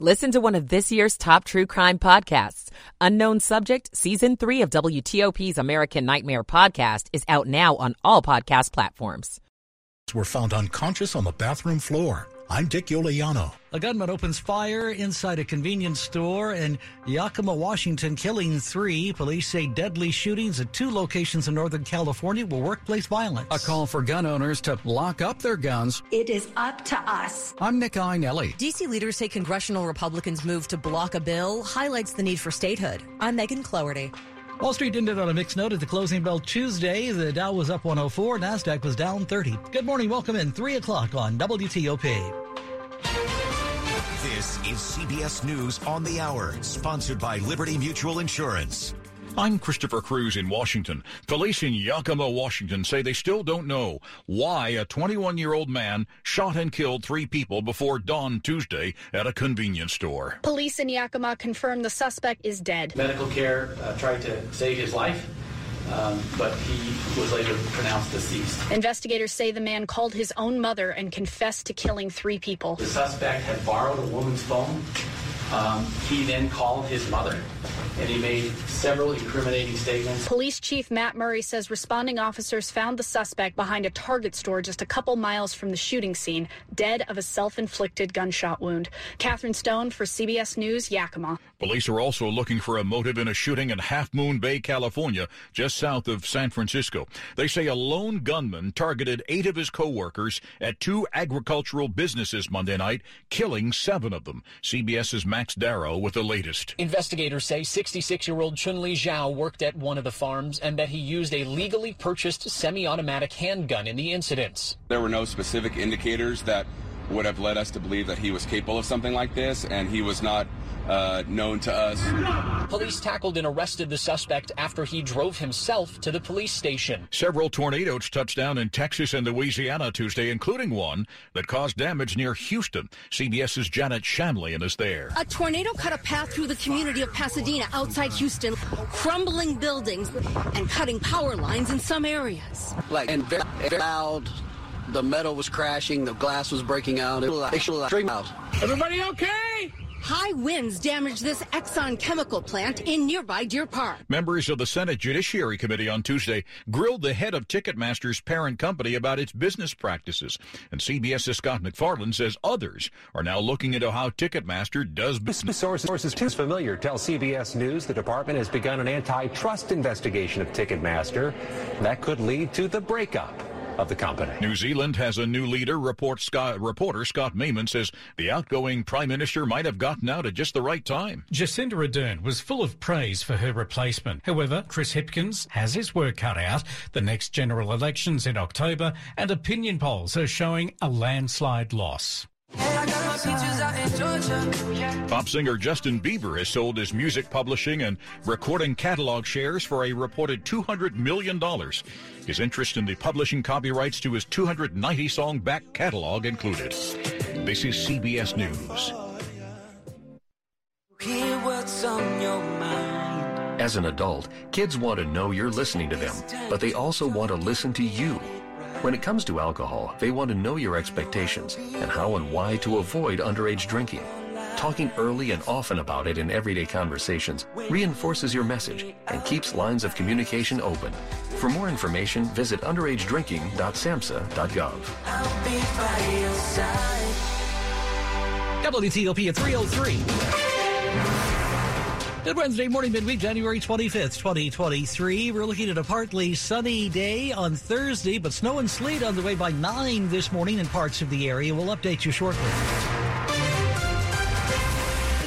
Listen to one of this year's top true crime podcasts. Unknown Subject, Season 3 of WTOP's American Nightmare podcast is out now on all podcast platforms. Were found unconscious on the bathroom floor. I'm Dick Iuliano. A gunman opens fire inside a convenience store in Yakima, Washington, killing three. Police say deadly shootings at two locations in Northern California were workplace violence. A call for gun owners to lock up their guns. It is up to us. I'm Nick Iannelli. DC leaders say congressional Republicans' move to block a bill highlights the need for statehood. I'm Megan Cloherty. Wall Street ended on a mixed note at the closing bell Tuesday. The Dow was up 104, NASDAQ was down 30. Good morning, welcome in 3 o'clock on WTOP. This is CBS News on the Hour, sponsored by Liberty Mutual Insurance. I'm Christopher Cruz in Washington. Police in Yakima, Washington say they still don't know why a 21 year old man shot and killed three people before dawn Tuesday at a convenience store. Police in Yakima confirm the suspect is dead. Medical care uh, tried to save his life. Um, but he was later pronounced deceased. Investigators say the man called his own mother and confessed to killing three people. The suspect had borrowed a woman's phone. Um, he then called his mother and he made several incriminating statements. Police Chief Matt Murray says responding officers found the suspect behind a Target store just a couple miles from the shooting scene, dead of a self inflicted gunshot wound. Catherine Stone for CBS News, Yakima. Police are also looking for a motive in a shooting in Half Moon Bay, California, just south of San Francisco. They say a lone gunman targeted eight of his coworkers at two agricultural businesses Monday night, killing seven of them. CBS's Max Darrow with the latest. Investigators say 66 year old Chun Li Zhao worked at one of the farms and that he used a legally purchased semi automatic handgun in the incidents. There were no specific indicators that would have led us to believe that he was capable of something like this, and he was not uh, known to us. Police tackled and arrested the suspect after he drove himself to the police station. Several tornadoes touched down in Texas and Louisiana Tuesday, including one that caused damage near Houston. CBS's Janet Shamlian is there. A tornado cut a path through the community of Pasadena outside Houston, crumbling buildings and cutting power lines in some areas. Like, and very, very loud the metal was crashing, the glass was breaking out. It was like, stream out. Everybody okay? High winds damaged this Exxon chemical plant in nearby Deer Park. Members of the Senate Judiciary Committee on Tuesday grilled the head of Ticketmaster's parent company about its business practices. And CBS's Scott MacFarlane says others are now looking into how Ticketmaster does business. Sources too familiar tell CBS News the department has begun an antitrust investigation of Ticketmaster. That could lead to the breakup of the company. New Zealand has a new leader. Report Scott, reporter Scott Maiman says the outgoing prime minister might have gotten out at just the right time. Jacinda Ardern was full of praise for her replacement. However, Chris Hipkins has his work cut out. The next general elections in October and opinion polls are showing a landslide loss. Pop singer Justin Bieber has sold his music publishing and recording catalog shares for a reported $200 million. His interest in the publishing copyrights to his 290 song back catalog included. This is CBS News. As an adult, kids want to know you're listening to them, but they also want to listen to you. When it comes to alcohol, they want to know your expectations and how and why to avoid underage drinking. Talking early and often about it in everyday conversations reinforces your message and keeps lines of communication open. For more information, visit underagedrinking.samhsa.gov. WTOP at 303. Good Wednesday morning, midweek, January 25th, 2023. We're looking at a partly sunny day on Thursday, but snow and sleet on the way by 9 this morning in parts of the area. We'll update you shortly.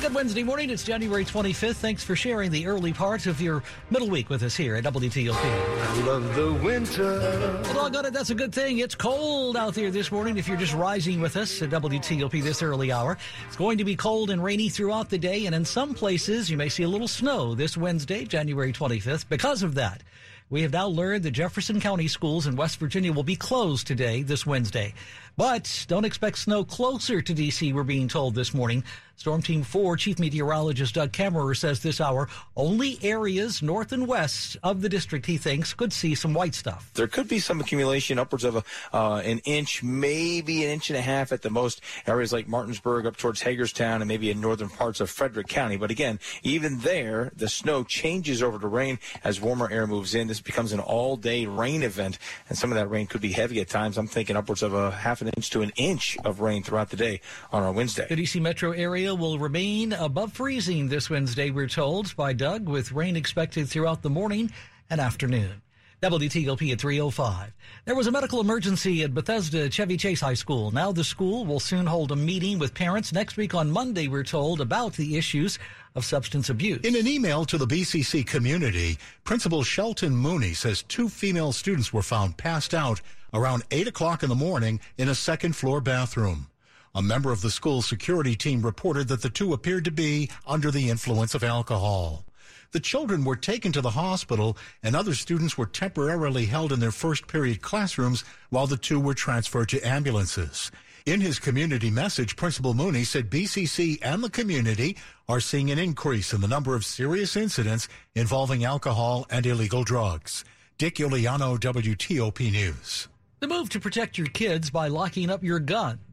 Good Wednesday morning. It's January 25th. Thanks for sharing the early part of your middle week with us here at WTOP. I love the winter. Well, doggone it, that's a good thing. It's cold out there this morning if you're just rising with us at WTOP this early hour. It's going to be cold and rainy throughout the day, and in some places you may see a little snow this Wednesday, January 25th, because of that. We have now learned that Jefferson County schools in West Virginia will be closed today, this Wednesday. But don't expect snow closer to D.C., we're being told this morning. Storm Team 4 Chief Meteorologist Doug Kammerer says this hour only areas north and west of the district he thinks could see some white stuff. There could be some accumulation upwards of a, uh, an inch, maybe an inch and a half at the most. Areas like Martinsburg up towards Hagerstown and maybe in northern parts of Frederick County. But again, even there, the snow changes over to rain as warmer air moves in. This becomes an all day rain event, and some of that rain could be heavy at times. I'm thinking upwards of a half an inch to an inch of rain throughout the day on our Wednesday. The DC metro area will remain above freezing this Wednesday, we're told by Doug, with rain expected throughout the morning and afternoon. WTOP at 305. There was a medical emergency at Bethesda Chevy Chase High School. Now the school will soon hold a meeting with parents next week on Monday, we're told, about the issues of substance abuse. In an email to the BCC community, Principal Shelton Mooney says two female students were found passed out around 8 o'clock in the morning in a second floor bathroom. A member of the school security team reported that the two appeared to be under the influence of alcohol. The children were taken to the hospital and other students were temporarily held in their first period classrooms while the two were transferred to ambulances. In his community message, Principal Mooney said BCC and the community are seeing an increase in the number of serious incidents involving alcohol and illegal drugs. Dick Iuliano, WTOP News. The move to protect your kids by locking up your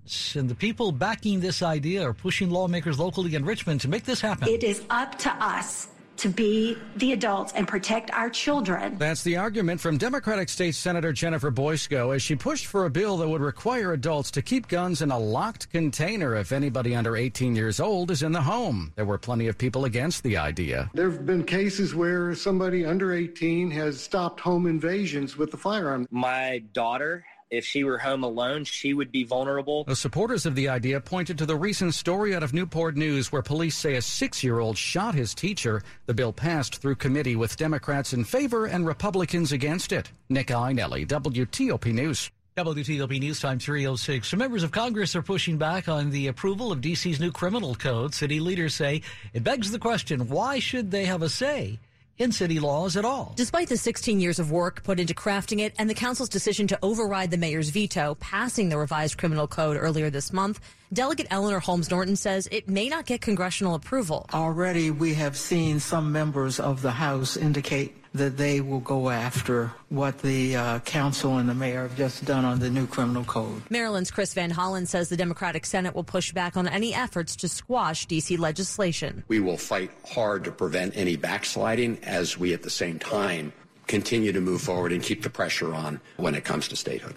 guns. And the people backing this idea are pushing lawmakers locally in Richmond to make this happen. It is up to us to be the adults and protect our children. That's the argument from Democratic State Senator Jennifer Boysko as she pushed for a bill that would require adults to keep guns in a locked container if anybody under 18 years old is in the home. There were plenty of people against the idea. There have been cases where somebody under 18 has stopped home invasions with the firearm. My daughter if she were home alone, she would be vulnerable. The supporters of the idea pointed to the recent story out of Newport News where police say a six year old shot his teacher. The bill passed through committee with Democrats in favor and Republicans against it. Nick Iannelli, WTOP News. WTOP News Time 306. Some members of Congress are pushing back on the approval of D.C.'s new criminal code. City leaders say it begs the question why should they have a say? In city laws at all. Despite the 16 years of work put into crafting it and the council's decision to override the mayor's veto, passing the revised criminal code earlier this month, Delegate Eleanor Holmes Norton says it may not get congressional approval. Already we have seen some members of the House indicate that they will go after what the uh, council and the mayor have just done on the new criminal code. Maryland's Chris Van Hollen says the Democratic Senate will push back on any efforts to squash D.C. legislation. We will fight hard to prevent any backsliding as we at the same time continue to move forward and keep the pressure on when it comes to statehood.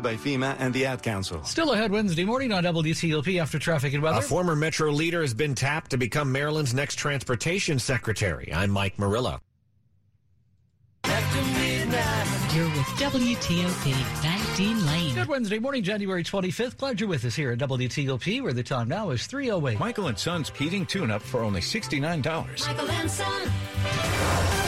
by FEMA and the Ad Council. Still ahead Wednesday morning on WTOP after traffic and weather. A former Metro leader has been tapped to become Maryland's next transportation secretary. I'm Mike Murillo. You're with WTOP, 19 Lane. Good Wednesday morning, January 25th. Glad you're with us here at WTOP, where the time now is 3.08. Michael and Son's heating tune-up for only $69. Michael and Son.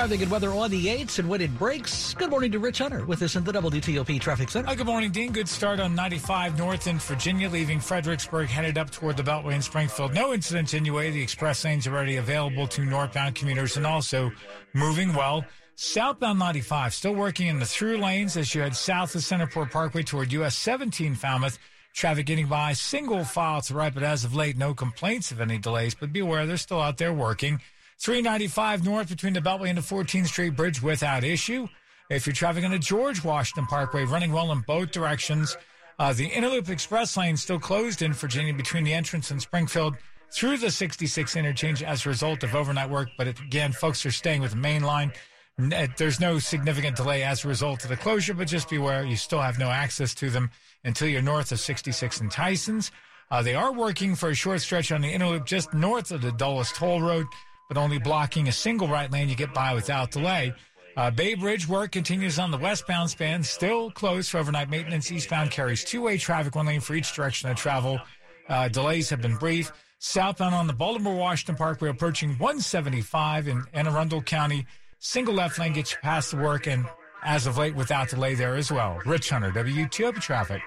Driving and weather on the 8s and when it breaks. Good morning to Rich Hunter with us in the WTOP Traffic Center. Uh, good morning, Dean. Good start on 95 north in Virginia, leaving Fredericksburg, headed up toward the Beltway in Springfield. No incidents anyway. The express lanes are already available to northbound commuters and also moving well. Southbound 95, still working in the through lanes as you head south of Centerport Parkway toward US 17 Falmouth. Traffic getting by single file to right, but as of late, no complaints of any delays. But be aware, they're still out there working. 395 north between the Beltway and the 14th Street Bridge without issue. If you're traveling on the George Washington Parkway, running well in both directions. Uh, the Inner Loop Express lane still closed in Virginia between the entrance and Springfield through the 66 interchange as a result of overnight work. But it, again, folks are staying with the main line. Uh, there's no significant delay as a result of the closure, but just beware you still have no access to them until you're north of 66 and Tyson's. Uh, they are working for a short stretch on the Inner Loop just north of the Dulles Toll Road but only blocking a single right lane you get by without delay. Uh, Bay Bridge work continues on the westbound span, still closed for overnight maintenance. Eastbound carries two way traffic, one lane for each direction of travel. Uh, delays have been brief. Southbound on the Baltimore Washington Parkway approaching 175 in Anne Arundel County. Single left lane gets you past the work and as of late without delay there as well. Rich Hunter, WTOP Traffic.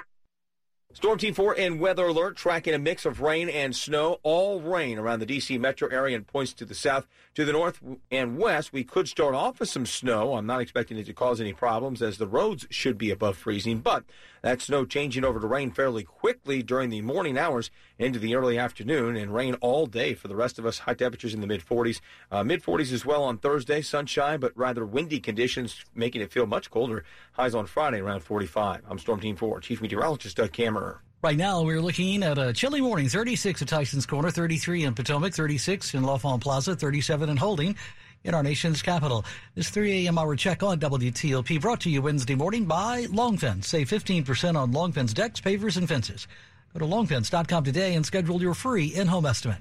Storm Team 4 and weather alert tracking a mix of rain and snow. All rain around the D.C. metro area and points to the south. To the north and west, we could start off with some snow. I'm not expecting it to cause any problems as the roads should be above freezing, but that snow changing over to rain fairly quickly during the morning hours into the early afternoon and rain all day for the rest of us. High temperatures in the mid 40s. Uh, mid 40s as well on Thursday. Sunshine, but rather windy conditions, making it feel much colder. Highs on Friday around 45. I'm Storm Team 4, Chief Meteorologist Doug Kammerer. Right now, we're looking at a chilly morning 36 at Tyson's Corner, 33 in Potomac, 36 in L'Enfant Plaza, 37 in Holding in our nation's capital. This 3 a.m. hour check on WTOP brought to you Wednesday morning by Long Fence. Save 15% on Long Fence decks, pavers, and fences. Go to longfence.com today and schedule your free in-home estimate.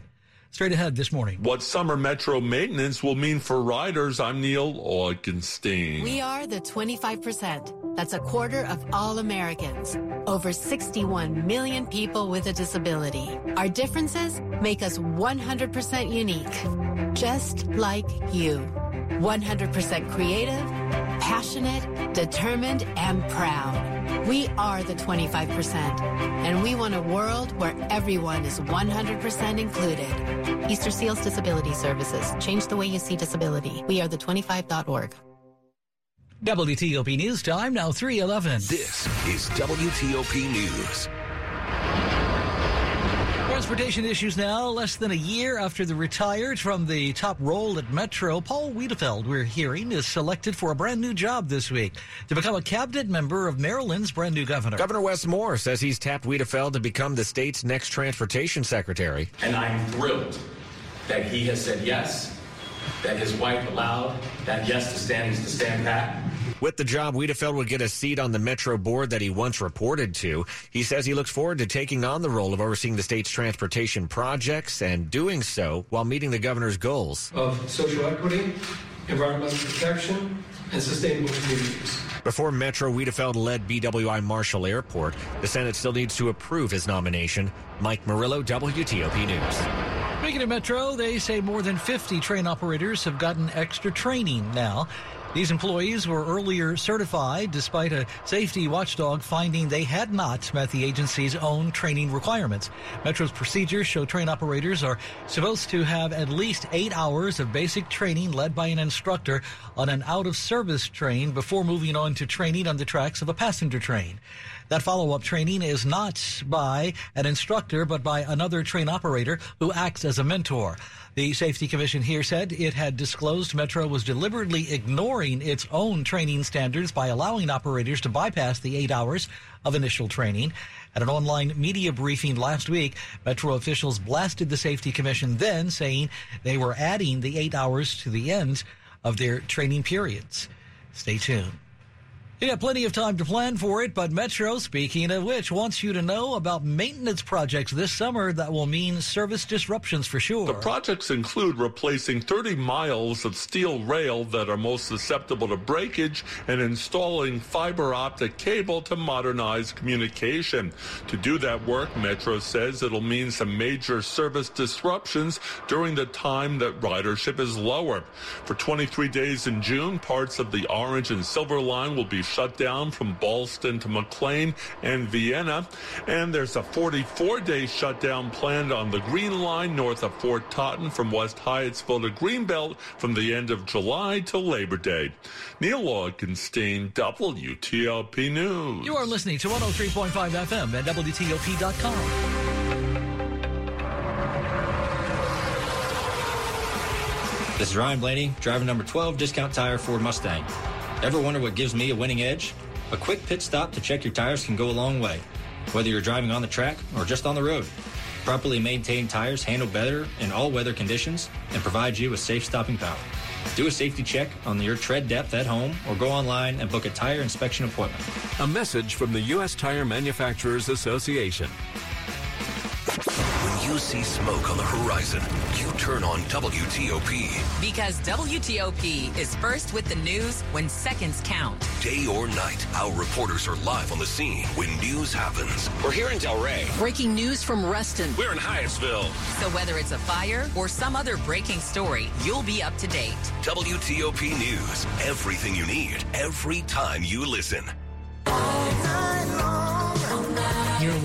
Straight ahead this morning. What summer metro maintenance will mean for riders, I'm Neil Augenstein. We are the 25%. That's a quarter of all Americans. Over 61 million people with a disability. Our differences make us 100% unique. Just like you. 100% creative, passionate, determined, and proud. We are the 25%, and we want a world where everyone is 100% included. Easter Seals Disability Services. Change the way you see disability. We are the 25.org. WTOP News Time, now 311. This is WTOP News. Transportation issues now, less than a year after the retired from the top role at Metro, Paul Wiedefeld, we're hearing, is selected for a brand new job this week to become a cabinet member of Maryland's brand new governor. Governor Wes Moore says he's tapped Wiedefeld to become the state's next transportation secretary. And I'm thrilled that he has said yes, that his wife allowed that yes to stand to stand pat. With the job, Wiedefeld would get a seat on the Metro board that he once reported to. He says he looks forward to taking on the role of overseeing the state's transportation projects and doing so while meeting the governor's goals of social equity, environmental protection, and sustainable communities. Before Metro Wiedefeld led BWI Marshall Airport, the Senate still needs to approve his nomination. Mike Murillo, WTOP News. Speaking of Metro, they say more than 50 train operators have gotten extra training now. These employees were earlier certified despite a safety watchdog finding they had not met the agency's own training requirements. Metro's procedures show train operators are supposed to have at least eight hours of basic training led by an instructor on an out of service train before moving on to training on the tracks of a passenger train. That follow up training is not by an instructor, but by another train operator who acts as a mentor. The Safety Commission here said it had disclosed Metro was deliberately ignoring its own training standards by allowing operators to bypass the eight hours of initial training. At an online media briefing last week, Metro officials blasted the Safety Commission then, saying they were adding the eight hours to the end of their training periods. Stay tuned. You got plenty of time to plan for it, but Metro, speaking of which, wants you to know about maintenance projects this summer that will mean service disruptions for sure. The projects include replacing 30 miles of steel rail that are most susceptible to breakage and installing fiber optic cable to modernize communication. To do that work, Metro says it'll mean some major service disruptions during the time that ridership is lower. For 23 days in June, parts of the Orange and Silver Line will be shut down from Ballston to McLean and Vienna. And there's a 44 day shutdown planned on the Green Line north of Fort Totten from West Hyattsville to Greenbelt from the end of July to Labor Day. Neil Augenstein, WTOP News. You are listening to 103.5 FM at WTOP.com. This is Ryan Blaney, driver number 12, Discount Tire Ford Mustang. Ever wonder what gives me a winning edge? A quick pit stop to check your tires can go a long way, whether you're driving on the track or just on the road. Properly maintained tires handle better in all weather conditions and provide you with safe stopping power. Do a safety check on your tread depth at home or go online and book a tire inspection appointment. A message from the U.S. Tire Manufacturers Association. You see smoke on the horizon, you turn on WTOP. Because WTOP is first with the news when seconds count. Day or night, our reporters are live on the scene when news happens. We're here in Delray. Breaking news from Reston. We're in Hyattsville. So whether it's a fire or some other breaking story, you'll be up to date. WTOP News. Everything you need, every time you listen.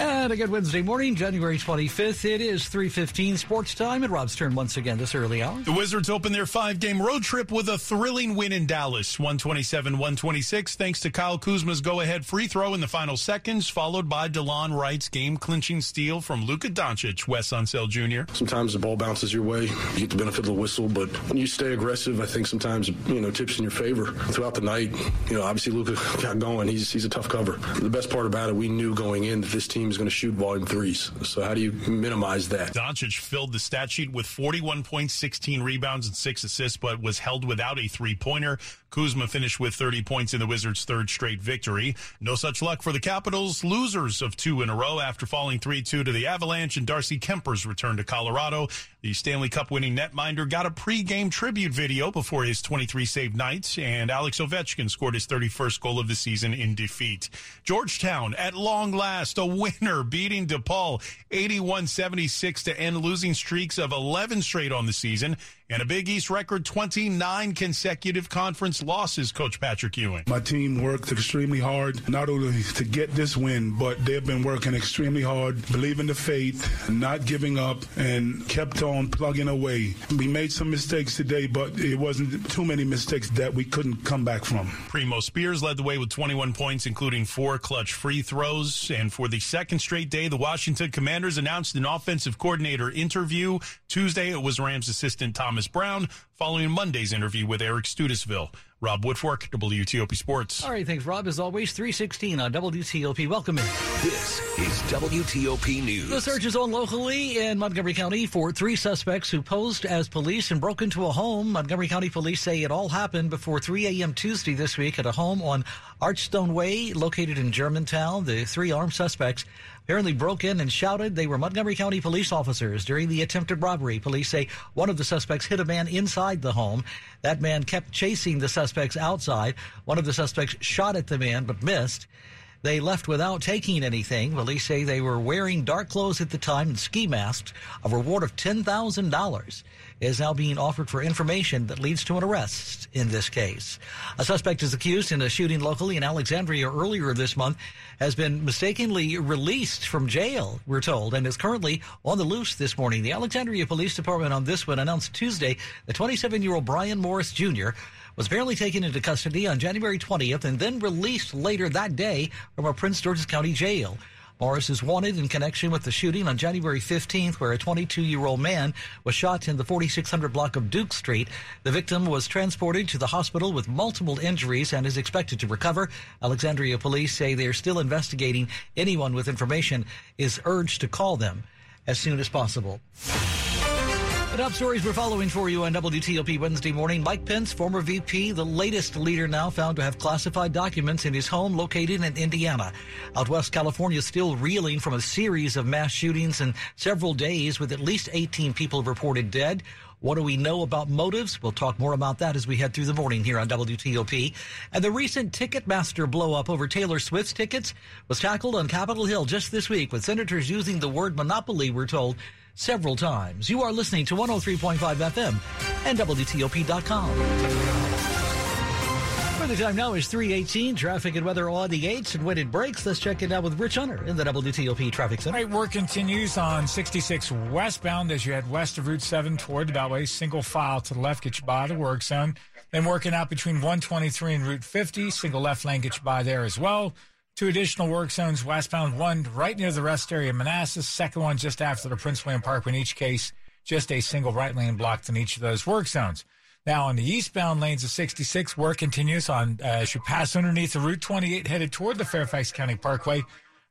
And a good Wednesday morning, January 25th. It is 3.15 sports time, and Rob's turn once again this early hour. The Wizards open their five-game road trip with a thrilling win in Dallas, 127-126, thanks to Kyle Kuzma's go-ahead free throw in the final seconds, followed by DeLon Wright's game-clinching steal from Luka Doncic, Wes Unseld Jr. Sometimes the ball bounces your way, you get the benefit of the whistle, but when you stay aggressive, I think sometimes, you know, tips in your favor. Throughout the night, you know, obviously Luka got going. He's, he's a tough cover. The best part about it, we knew going in that this team is going to shoot volume threes. So how do you minimize that? Doncic filled the stat sheet with 41 points, 16 rebounds, and six assists, but was held without a three-pointer. Kuzma finished with 30 points in the Wizards' third straight victory. No such luck for the Capitals, losers of two in a row after falling 3-2 to the Avalanche and Darcy Kuemper's return to Colorado. The Stanley Cup winning netminder got a pregame tribute video before his 23 save nights, and Alex Ovechkin scored his 31st goal of the season in defeat. Georgetown, at long last, a winner, beating DePaul 81-76 to end losing streaks of 11 straight on the season and a Big East record 29 consecutive conference losses, Coach Patrick Ewing. My team worked extremely hard, not only to get this win, but they've been working extremely hard, believing the faith, not giving up, and kept on plugging away. We made some mistakes today, but it wasn't too many mistakes that we couldn't come back from. Primo Spears led the way with 21 points, including four clutch free throws. And for the second straight day, the Washington Commanders announced an offensive coordinator interview. Tuesday, it was Rams assistant Thomas Brown, following Monday's interview with Eric Studesville. Rob Woodfork, WTOP Sports. All right, thanks, Rob. As always, 316 on WTOP. Welcome in. This is WTOP News. The search is on locally in Montgomery County for three suspects who posed as police and broke into a home. Montgomery County police say it all happened before 3 a.m. Tuesday this week at a home on Archstone Way located in Germantown. The three armed suspects apparently broke in and shouted they were Montgomery County police officers during the attempted robbery. Police say one of the suspects hit a man inside the home. That man kept chasing the suspects outside. One of the suspects shot at the man but missed. They left without taking anything. Police say they were wearing dark clothes at the time and ski masks. A reward of $10,000 is now being offered for information that leads to an arrest in this case. A suspect is accused in a shooting locally in Alexandria earlier this month has been mistakenly released from jail, we're told, and is currently on the loose this morning. The Alexandria Police Department on this one announced Tuesday the 27 year old Brian Morris Jr. was apparently taken into custody on January 20th and then released later that day from a Prince George's County jail. Morris is wanted in connection with the shooting on January 15th, where a 22 year old man was shot in the 4600 block of Duke Street. The victim was transported to the hospital with multiple injuries and is expected to recover. Alexandria police say they are still investigating. Anyone with information is urged to call them as soon as possible. Top stories we're following for you on WTOP Wednesday morning. Mike Pence, former VP, the latest leader now found to have classified documents in his home located in Indiana. Out West California still reeling from a series of mass shootings in several days with at least 18 people reported dead. What do we know about motives? We'll talk more about that as we head through the morning here on WTOP. And the recent Ticketmaster blowup over Taylor Swift's tickets was tackled on Capitol Hill just this week with senators using the word monopoly, we're told, several times. You are listening to 103.5 FM and WTOP.com. The time now is 318. Traffic and weather on the 8s and when it breaks, let's check it out with Rich Hunter in the WTOP Traffic Center. All right, work continues on 66 westbound as you head west of Route 7 toward the Beltway. Single file to the left gets you by the work zone. Then working out between 123 and Route 50. Single left lane gets you by there as well. Two additional work zones westbound, one right near the rest area of Manassas, second one just after the Prince William Parkway. In each case, just a single right lane blocked in each of those work zones. Now, on the eastbound lanes of 66, work continues on uh, as you pass underneath the Route 28 headed toward the Fairfax County Parkway,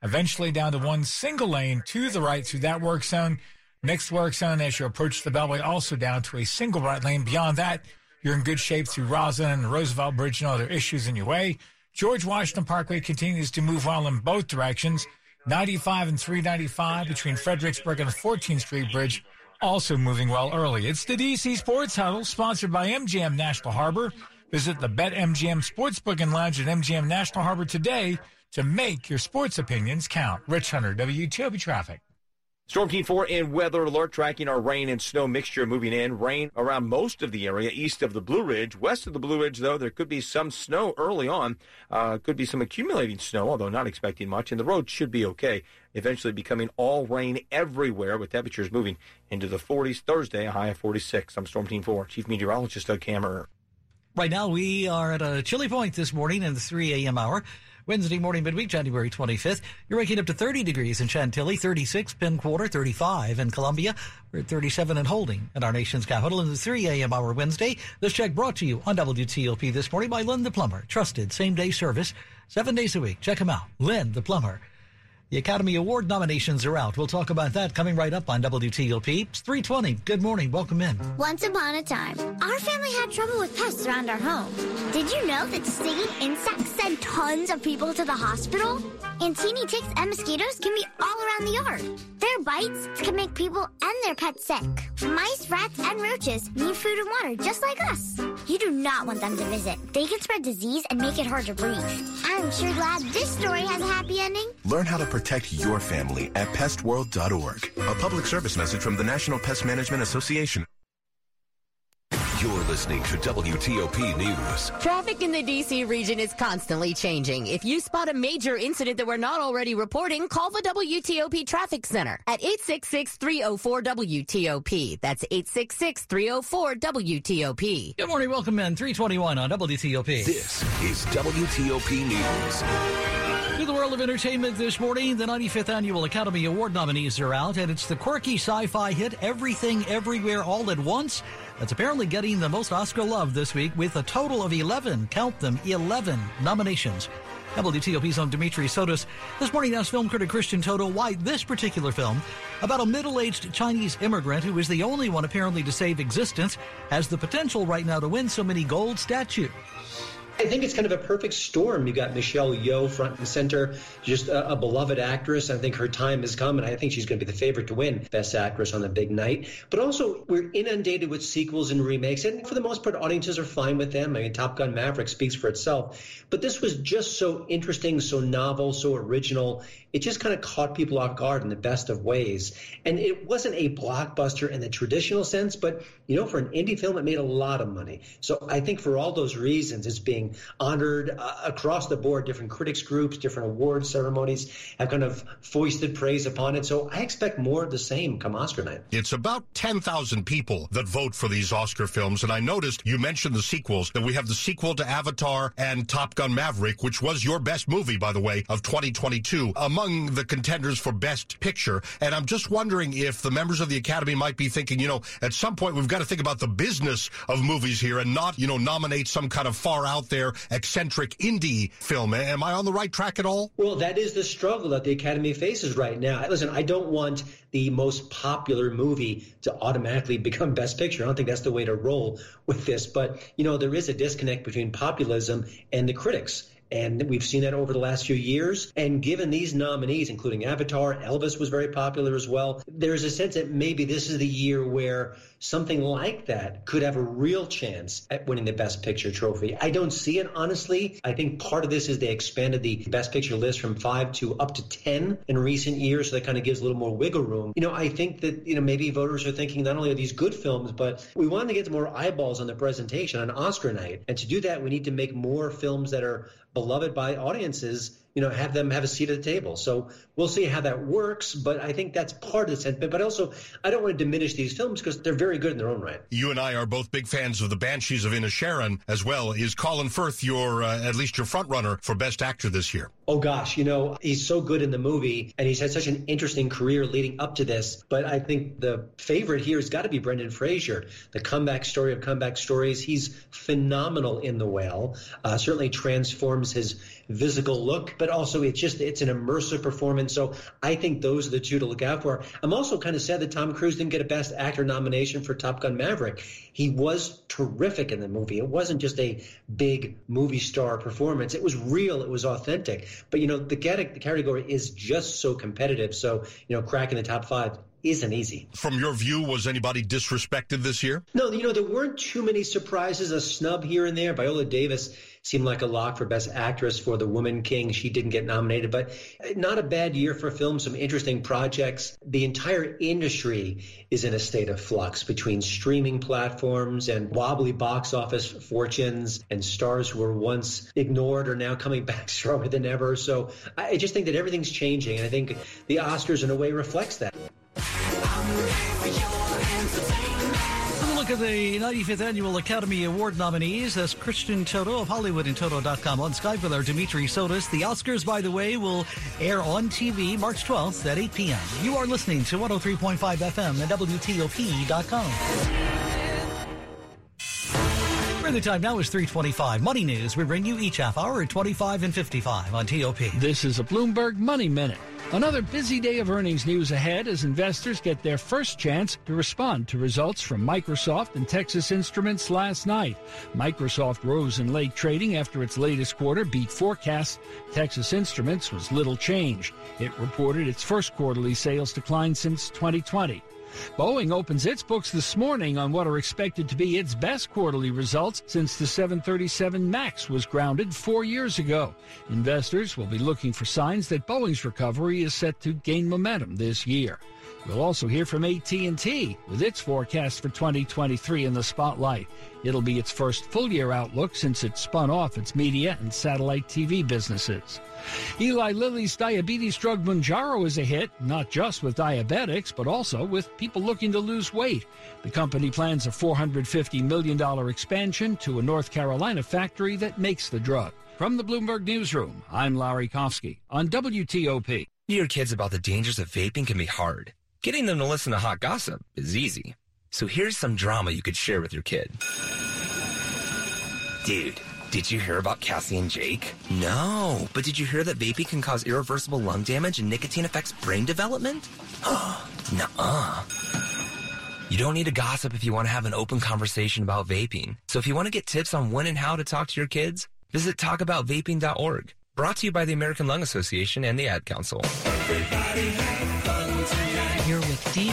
eventually down to one single lane to the right through that work zone. Next work zone as you approach the Beltway, also down to a single right lane. Beyond that, you're in good shape through Rosslyn and Roosevelt Bridge. No other issues in your way. George Washington Parkway continues to move well in both directions. 95 and 395 between Fredericksburg and the 14th Street Bridge also moving well early. It's the DC Sports Huddle, sponsored by MGM National Harbor. Visit the BetMGM Sportsbook and Lounge at MGM National Harbor today to make your sports opinions count. Rich Hunter, WTOP Traffic. Storm Team 4 in weather alert, tracking our rain and snow mixture moving in. Rain around most of the area east of the Blue Ridge. West of the Blue Ridge, though, there could be some snow early on. Uh, could be some accumulating snow, although not expecting much. And the road should be okay. Eventually becoming all rain everywhere with temperatures moving into the 40s Thursday, a high of 46. I'm Storm Team 4, Chief Meteorologist Doug Kammerer. Right now, we are at a chilly point this morning in the 3 a.m. hour. Wednesday morning, midweek, January 25th. You're waking up to 30 degrees in Chantilly, 36 Pin Quarter, 35 in Columbia. We're at 37 in Holding at our nation's capital in the 3 a.m. hour Wednesday. This check brought to you on WTOP this morning by Lynn the Plumber. Trusted same day service, seven days a week. Check him out. Lynn the Plumber. The Academy Award nominations are out. We'll talk about that coming right up on WTOP. It's 320. Good morning. Welcome in. Once upon a time, our family had trouble with pests around our home. Did you know that stinging insects send tons of people to the hospital? And teeny ticks and mosquitoes can be all around the yard. Their bites can make people and their pets sick. Mice, rats, and roaches need food and water just like us. You do not want them to visit. They can spread disease and make it hard to breathe. I'm sure glad this story has a happy ending. Learn how to protect your family at pestworld.org. A public service message from the National Pest Management Association. You're listening to WTOP News. Traffic in the D.C. region is constantly changing. If you spot a major incident that we're not already reporting, call the WTOP Traffic Center at 866-304-WTOP. That's 866-304-WTOP. Good morning. Welcome in. 321 on WTOP. This is WTOP News. World of entertainment this morning, the 95th Annual Academy Award nominees are out, and it's the quirky sci fi hit Everything Everywhere All at Once that's apparently getting the most Oscar love this week with a total of 11, count them, 11 nominations. WTOP's own Dimitri Sotis this morning asked film critic Christian Toto why this particular film, about a middle aged Chinese immigrant who is the only one apparently to save existence, has the potential right now to win so many gold statues. I think it's kind of a perfect storm. You got Michelle Yeoh front and center, just a, a, beloved actress. I think her time has come, and I think she's going to be the favorite to win Best Actress on the big night. But also, we're inundated with sequels and remakes, and for the most part, audiences are fine with them. I mean, Top Gun Maverick speaks for itself. But this was just so interesting, so novel, so original. It just kind of caught people off guard in the best of ways. And it wasn't a blockbuster in the traditional sense, but, you know, for an indie film, it made a lot of money. So I think for all those reasons, it's being honored uh, across the board. Different critics groups, different award ceremonies have kind of foisted praise upon it. So I expect more of the same come Oscar night. It's about 10,000 people that vote for these Oscar films. And I noticed you mentioned the sequels, that we have the sequel to Avatar and Top Gun Maverick, which was your best movie, by the way, of 2022, among the contenders for Best Picture. And I'm just wondering if the members of the Academy might be thinking, you know, at some point we've got to think about the business of movies here and not, you know, nominate some kind of far out there eccentric indie film. Am I on the right track at all? Well, that is the struggle that the Academy faces right now. Listen, I don't want the most popular movie to automatically become Best Picture. I don't think that's the way to roll with this. But, you know, there is a disconnect between populism and the critics. And we've seen that over the last few years. And given these nominees, including Avatar, Elvis was very popular as well, there's a sense that maybe this is the year where something like that could have a real chance at winning the Best Picture trophy. I don't see it, honestly. I think part of this is they expanded the Best Picture list from five to up to 10 in recent years. So that kind of gives a little more wiggle room. You know, I think that, you know, maybe voters are thinking not only are these good films, but we want to get more eyeballs on the presentation on Oscar night. And to do that, we need to make more films that are beloved by audiences you know, have them have a seat at the table. So we'll see how that works. But I think that's part of the sentiment. But also, I don't want to diminish these films because they're very good in their own right. You and I are both big fans of the Banshees of Inisherin as well. Is Colin Farrell your, uh, at least your front runner for Best Actor this year? Oh gosh, you know, he's so good in the movie and he's had such an interesting career leading up to this. But I think the favorite here has got to be Brendan Fraser, the comeback story of comeback stories. He's phenomenal in The Whale. Uh, certainly transforms his physical look, but also it's just it's an immersive performance. So I think those are the two to look out for. I'm also kind of sad that Tom Cruise didn't get a Best Actor nomination for Top Gun Maverick. He was terrific in the movie. It wasn't just a big movie star performance. It was real. It was authentic. But you know the, category is just so competitive. So you know cracking the top five isn't easy. From your view, was anybody disrespected this year? No, you know, there weren't too many surprises, a snub here and there. Viola Davis seemed like a lock for Best Actress for The Woman King. She didn't get nominated, but not a bad year for film. Some interesting projects. The entire industry is in a state of flux between streaming platforms and wobbly box office fortunes and stars who were once ignored are now coming back stronger than ever. So I just think that everything's changing. And I think the Oscars, in a way, reflects that. Look at the 95th Annual Academy Award nominees. That's Christian Toto of Hollywood and on Skype with our Dimitri Sotis. The Oscars, by the way, will air on TV March 12th at 8 p.m. You are listening to 103.5 FM at WTOP.com. Where the time now is 325. Money News we bring you each half hour at 25 and 55 on TOP. This is a Bloomberg Money Minute. Another busy day of earnings news ahead as investors get their first chance to respond to results from Microsoft and Texas Instruments last night. Microsoft rose in late trading after its latest quarter beat forecasts. Texas Instruments was little change. It reported its first quarterly sales decline since 2020. Boeing opens its books this morning on what are expected to be its best quarterly results since the 737 MAX was grounded four years ago. Investors will be looking for signs that Boeing's recovery is set to gain momentum this year. We'll also hear from AT&T with its forecast for 2023 in the spotlight. It'll be its first full-year outlook since it spun off its media and satellite TV businesses. Eli Lilly's diabetes drug Mounjaro is a hit, not just with diabetics, but also with people looking to lose weight. The company plans a $450 million expansion to a North Carolina factory that makes the drug. From the Bloomberg Newsroom, I'm Larry Kofsky on WTOP. Your kids about the dangers of vaping can be hard. Getting them to listen to hot gossip is easy. So here's some drama you could share with your kid. Dude, did you hear about Cassie and Jake? No, but did you hear that vaping can cause irreversible lung damage and nicotine affects brain development? Nuh-uh. You don't need to gossip if you want to have an open conversation about vaping. So if you want to get tips on when and how to talk to your kids, visit talkaboutvaping.org. Brought to you by the American Lung Association and the Ad Council. You're with Dean